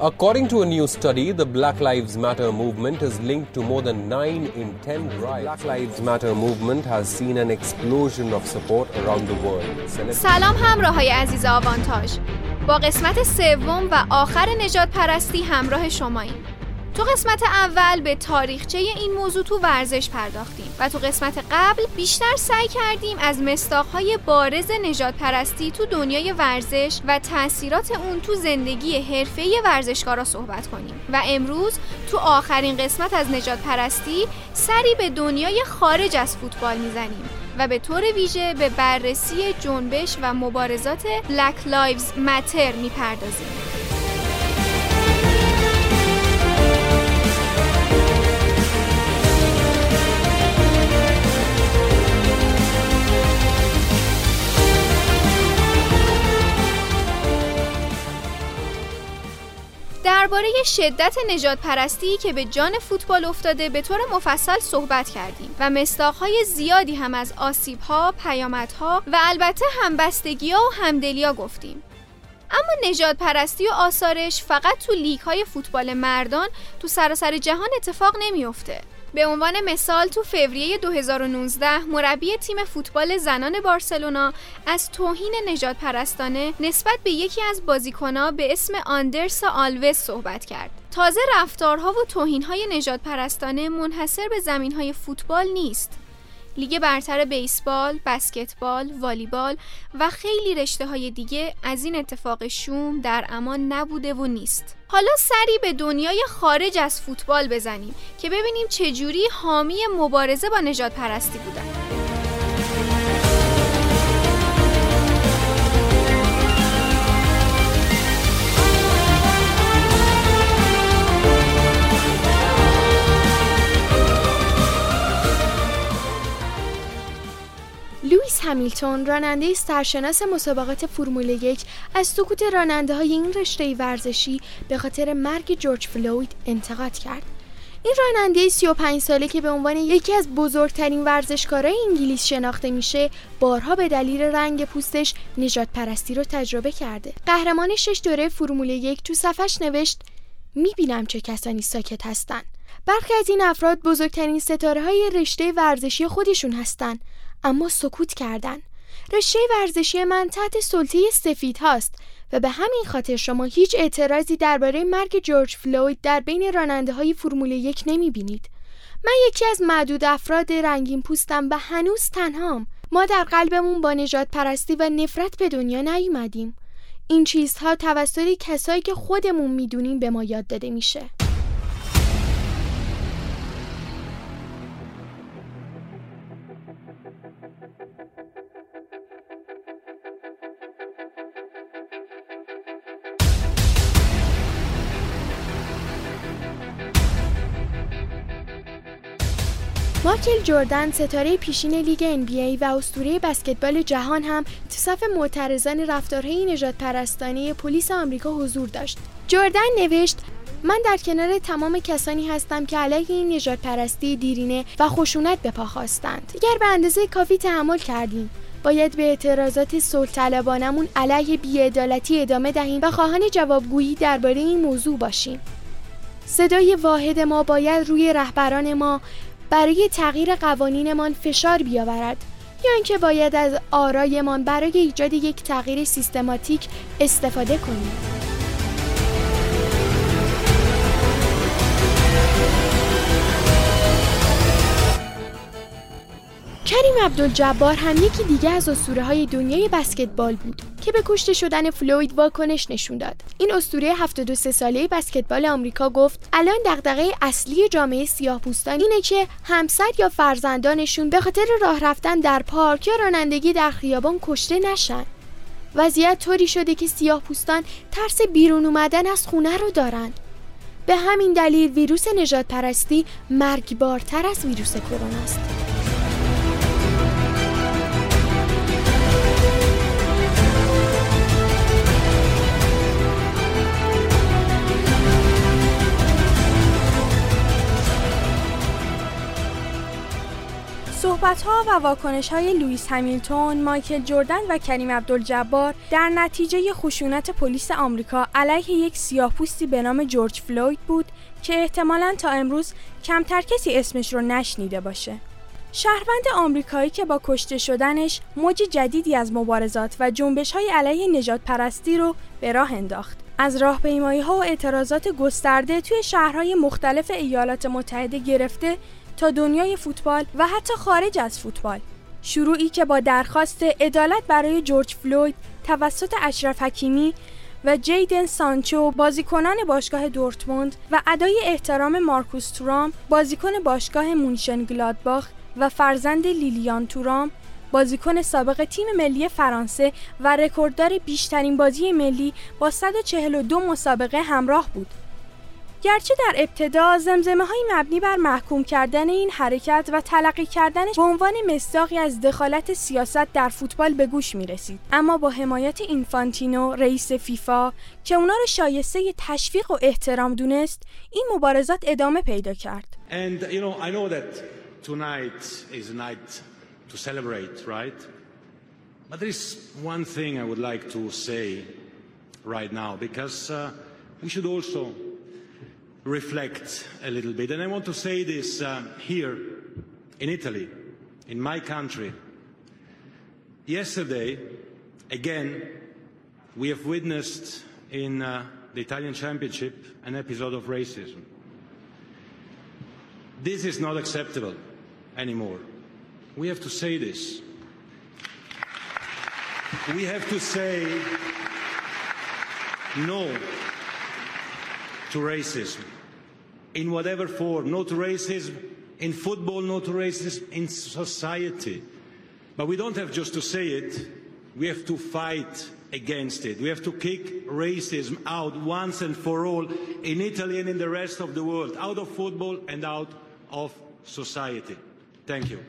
According to a new study, the Black Lives Matter movement is linked to more than 9 in 10 riots. Black Lives Matter movement has seen an explosion of support around the world. سلام همراه های عزیز آوانتاژ با قسمت سوم و آخر نجات پرستی همراه شماییم تو قسمت اول به تاریخچه این موضوع تو ورزش پرداختیم و تو قسمت قبل بیشتر سعی کردیم از مستاقهای بارز نجات پرستی تو دنیای ورزش و تاثیرات اون تو زندگی حرفه‌ای ورزشکارا صحبت کنیم و امروز تو آخرین قسمت از نجات پرستی سری به دنیای خارج از فوتبال می‌زنیم و به طور ویژه به بررسی جنبش و مبارزات Black Lives Matter می‌پردازیم. درباره شدت نجات پرستی که به جان فوتبال افتاده به طور مفصل صحبت کردیم و مستاخهای زیادی هم از آسیبها، پیامدها و البته همبستگی و همدلیا گفتیم. اما نجات پرستی و آثارش فقط تو لیگ های فوتبال مردان تو سراسر جهان اتفاق نمیافته. به عنوان مثال تو فوریه 2019 مربی تیم فوتبال زنان بارسلونا از توهین نجات پرستانه نسبت به یکی از بازیکنها به اسم آندرس آلوز صحبت کرد. تازه رفتارها و توهینهای نجات پرستانه منحصر به زمینهای فوتبال نیست. لیگ برتر بیسبال، بسکتبال، والیبال و خیلی رشته های دیگه از این اتفاق شوم در امان نبوده و نیست. حالا سری به دنیای خارج از فوتبال بزنیم که ببینیم چجوری حامی مبارزه با نجات پرستی بودن. همیلتون راننده سرشناس مسابقات فرمول یک از سکوت راننده های این رشته ورزشی به خاطر مرگ جورج فلوید انتقاد کرد. این راننده 35 ساله که به عنوان یکی از بزرگترین ورزشکارای انگلیس شناخته میشه بارها به دلیل رنگ پوستش نجات پرستی رو تجربه کرده. قهرمان شش دوره فرمول یک تو صفش نوشت می‌بینم چه کسانی ساکت هستن. برخی از این افراد بزرگترین ستاره های رشته ورزشی خودشون هستند اما سکوت کردن رشته ورزشی من تحت سلطه سفید هاست و به همین خاطر شما هیچ اعتراضی درباره مرگ جورج فلوید در بین راننده های فرمول یک نمی بینید. من یکی از معدود افراد رنگین پوستم و هنوز تنهام. ما در قلبمون با نجات پرستی و نفرت به دنیا نیومدیم. این چیزها توسط کسایی که خودمون می‌دونیم به ما یاد داده میشه. مایکل جردن ستاره پیشین لیگ NBA و اسطوره بسکتبال جهان هم تو صف معترضان رفتارهای نجات پرستانه پلیس آمریکا حضور داشت. جردن نوشت من در کنار تمام کسانی هستم که علیه این نجات پرستی دیرینه و خشونت به پا خواستند. اگر به اندازه کافی تحمل کردیم باید به اعتراضات صلح طلبانمون علیه بیعدالتی ادامه دهیم و خواهان جوابگویی درباره این موضوع باشیم. صدای واحد ما باید روی رهبران ما برای تغییر قوانینمان فشار بیاورد یا اینکه باید از آرایمان برای ایجاد یک تغییر سیستماتیک استفاده کنیم. کریم عبدالجبار هم یکی دیگه از اسطوره های دنیای بسکتبال بود. که به کشته شدن فلوید واکنش نشون داد. این اسطوره 73 ساله بسکتبال آمریکا گفت الان دغدغه اصلی جامعه سیاه‌پوستان اینه که همسر یا فرزندانشون به خاطر راه رفتن در پارک یا رانندگی در خیابان کشته نشن. وضعیت طوری شده که سیاه‌پوستان ترس بیرون اومدن از خونه رو دارن. به همین دلیل ویروس نجات پرستی مرگبارتر از ویروس کرونا است. صحبت ها و واکنش های لوئیس همیلتون، مایکل جردن و کریم عبدالجبار در نتیجه خشونت پلیس آمریکا علیه یک سیاهپوستی به نام جورج فلوید بود که احتمالا تا امروز کمتر کسی اسمش رو نشنیده باشه. شهروند آمریکایی که با کشته شدنش موج جدیدی از مبارزات و جنبش های علیه نجات پرستی رو به راه انداخت. از راهپیمایی ها و اعتراضات گسترده توی شهرهای مختلف ایالات متحده گرفته تا دنیای فوتبال و حتی خارج از فوتبال. شروعی که با درخواست عدالت برای جورج فلوید توسط اشرف حکیمی و جیدن سانچو بازیکنان باشگاه دورتموند و ادای احترام مارکوس تورام بازیکن باشگاه مونشن گلادباخ و فرزند لیلیان تورام بازیکن سابق تیم ملی فرانسه و رکورددار بیشترین بازی ملی با 142 مسابقه همراه بود. گرچه در ابتدا زمزمه های مبنی بر محکوم کردن این حرکت و تلقی کردنش به عنوان مصداقی از دخالت سیاست در فوتبال به گوش می رسید اما با حمایت اینفانتینو رئیس فیفا که اونا رو شایسته تشویق و احترام دونست این مبارزات ادامه پیدا کرد And you know, I know that tonight is a night to celebrate, right? But there is one thing I would like to say right now because uh, we should also reflect a little bit. And I want to say this uh, here in Italy, in my country. Yesterday, again, we have witnessed in uh, the Italian Championship an episode of racism. This is not acceptable anymore. We have to say this. We have to say no to racism in whatever form. not to racism in football, not to racism in society. But we don't have just to say it, we have to fight against it. We have to kick racism out once and for all in Italy and in the rest of the world, out of football and out of society. Thank you.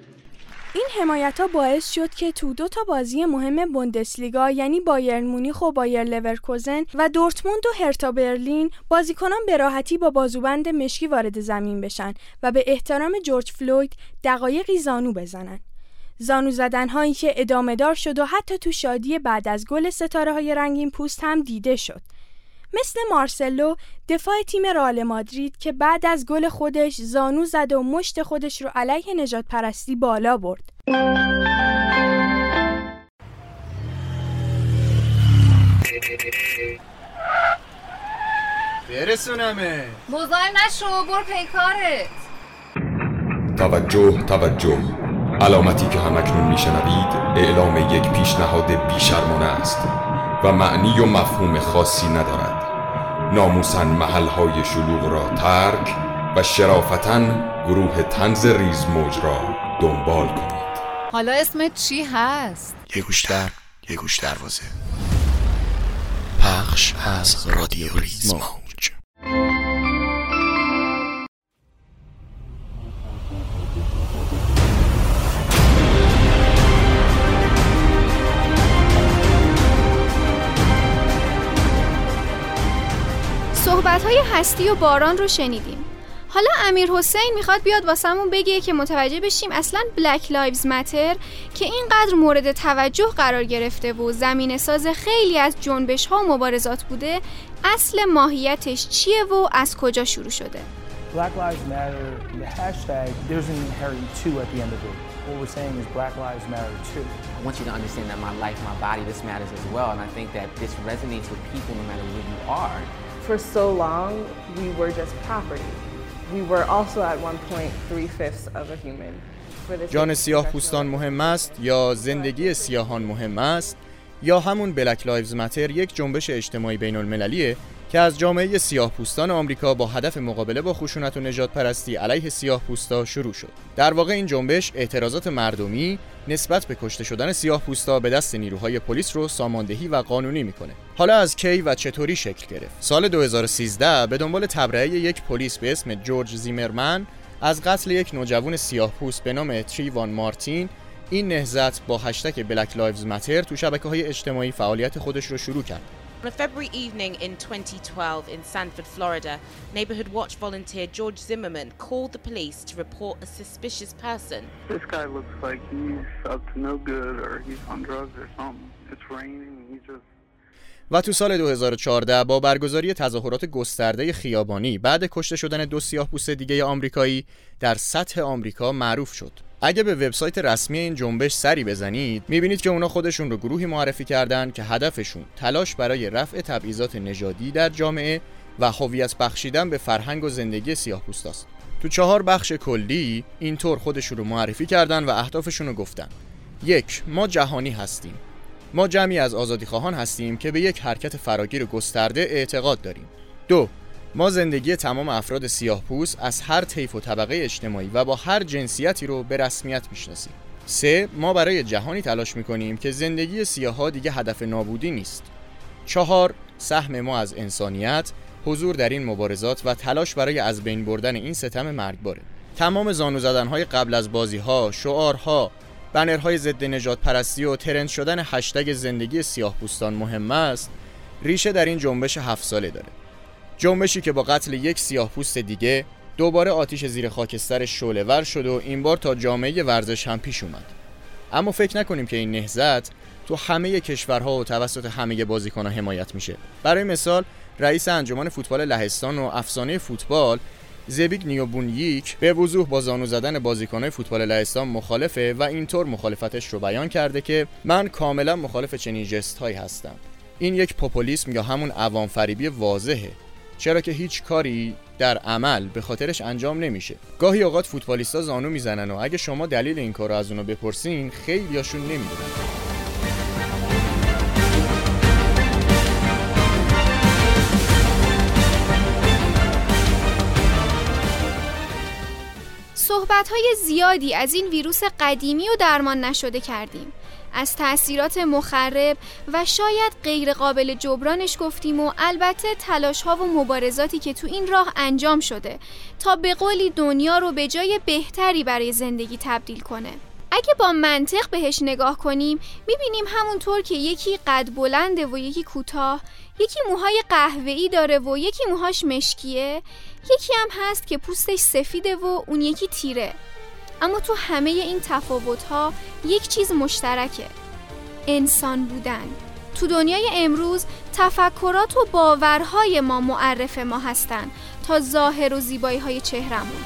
این حمایت ها باعث شد که تو دو تا بازی مهم بوندسلیگا یعنی بایرن مونیخ و بایر لورکوزن و دورتموند و هرتا برلین بازیکنان به راحتی با بازوبند مشکی وارد زمین بشن و به احترام جورج فلوید دقایقی زانو بزنن. زانو زدن هایی که ادامه دار شد و حتی تو شادی بعد از گل ستاره های رنگین پوست هم دیده شد. مثل مارسلو دفاع تیم رئال مادرید که بعد از گل خودش زانو زد و مشت خودش رو علیه نجات پرستی بالا برد. برسونمه. مزاحم نشو برو پیکارت توجه توجه. علامتی که همکنون میشنوید اعلام یک پیشنهاد بیشرمانه است و معنی و مفهوم خاصی ندارد. ناموسن محلهای شلوغ را ترک و شرافتا گروه تنز ریز موج را دنبال کنید. حالا اسمت چی هست؟ یه گوش در یه گوش دروازه. پخش از رادیو ریز های هستی و باران رو شنیدیم حالا امیر حسین می‌خواد بیاد واسمون بگه که متوجه بشیم اصلا Black Lives Matter که اینقدر مورد توجه قرار گرفته و زمین ساز خیلی از جنبش ها و مبارزات بوده اصل ماهیتش چیه و از کجا شروع شده Black Lives Matter, the hashtag, there's an inherent two at the end of it. What we're saying is Black Lives Matter too. I want you to understand that my life, my body, this matters as well. And I think that this resonates with people no matter where you are. for so long, we were just property. We were also at one point three-fifths of a human. جان سیاه پوستان مهم است یا زندگی سیاهان مهم است یا همون بلک لایفز متر یک جنبش اجتماعی بین المللیه که از جامعه سیاه پوستان آمریکا با هدف مقابله با خشونت و نجات پرستی علیه سیاه پوستا شروع شد. در واقع این جنبش اعتراضات مردمی نسبت به کشته شدن سیاه پوستا به دست نیروهای پلیس رو ساماندهی و قانونی می‌کنه. حالا از کی و چطوری شکل گرفت؟ سال 2013 به دنبال تبرئه یک پلیس به اسم جورج زیمرمن از قتل یک نوجوان سیاه پوست به نام تریوان مارتین این نهضت با هشتگ Black Lives Matter تو شبکه های اجتماعی فعالیت خودش رو شروع کرد On a February evening in 2012 in Sanford, Florida, Neighborhood Watch volunteer George Zimmerman called the police to report a suspicious person. This guy looks like he's up to no good or he's on drugs or something. It's raining and he's just و تو سال 2014 با برگزاری تظاهرات گسترده خیابانی بعد کشته شدن دو سیاه پوست دیگه آمریکایی در سطح آمریکا معروف شد. اگه به وبسایت رسمی این جنبش سری بزنید می‌بینید که اونا خودشون رو گروهی معرفی کردن که هدفشون تلاش برای رفع تبعیضات نژادی در جامعه و هویت بخشیدن به فرهنگ و زندگی سیاه است. تو چهار بخش کلی اینطور خودشون رو معرفی کردن و اهدافشون رو گفتن. یک ما جهانی هستیم ما جمعی از آزادیخواهان هستیم که به یک حرکت فراگیر گسترده اعتقاد داریم. دو ما زندگی تمام افراد سیاه پوست از هر طیف و طبقه اجتماعی و با هر جنسیتی رو به رسمیت می‌شناسیم. سه ما برای جهانی تلاش می‌کنیم که زندگی سیاه دیگه هدف نابودی نیست. چهار سهم ما از انسانیت حضور در این مبارزات و تلاش برای از بین بردن این ستم مرگباره. تمام زانو زدنهای قبل از بازی ها، شعارها، بنرهای ضد نجات پرستی و ترند شدن هشتگ زندگی سیاه پوستان مهم است ریشه در این جنبش هفت ساله داره جنبشی که با قتل یک سیاه پوست دیگه دوباره آتیش زیر خاکستر ور شد و این بار تا جامعه ورزش هم پیش اومد. اما فکر نکنیم که این نهزت تو همه کشورها و توسط همه بازیکنها حمایت میشه. برای مثال رئیس انجمن فوتبال لهستان و افسانه فوتبال زبیگ نیوبونیک به وضوح با زانو زدن بازیکنهای فوتبال لهستان مخالفه و اینطور مخالفتش رو بیان کرده که من کاملا مخالف چنین جست هایی هستم. این یک پوپولیسم یا همون عوام فریبی واضحه. چرا که هیچ کاری در عمل به خاطرش انجام نمیشه. گاهی اوقات فوتبالیستا زانو می‌زنن و اگه شما دلیل این کار رو از اونو بپرسین خیلیاشون نمی‌دونن. صحبت های زیادی از این ویروس قدیمی و درمان نشده کردیم. از تاثیرات مخرب و شاید غیر قابل جبرانش گفتیم و البته تلاش ها و مبارزاتی که تو این راه انجام شده تا به قولی دنیا رو به جای بهتری برای زندگی تبدیل کنه. اگه با منطق بهش نگاه کنیم می‌بینیم همونطور که یکی قد بلنده و یکی کوتاه یکی موهای قهوه‌ای داره و یکی موهاش مشکیه یکی هم هست که پوستش سفیده و اون یکی تیره. اما تو همه این تفاوت ها یک چیز مشترکه. انسان بودن. تو دنیای امروز تفکرات و باورهای ما معرف ما هستن تا ظاهر و زیبایی های چهرمون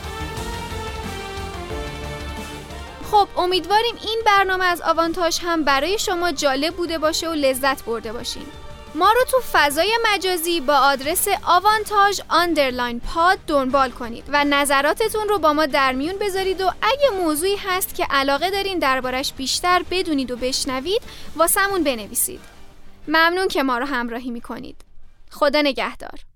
خب امیدواریم این برنامه از آوانتاژ هم برای شما جالب بوده باشه و لذت برده باشین. ما رو تو فضای مجازی با آدرس آوانتاژ underline pod دنبال کنید و نظراتتون رو با ما در میون بذارید و اگه موضوعی هست که علاقه دارین دربارش بیشتر بدونید و بشنوید واسمون بنویسید. ممنون که ما رو همراهی می‌کنید. خدا نگهدار.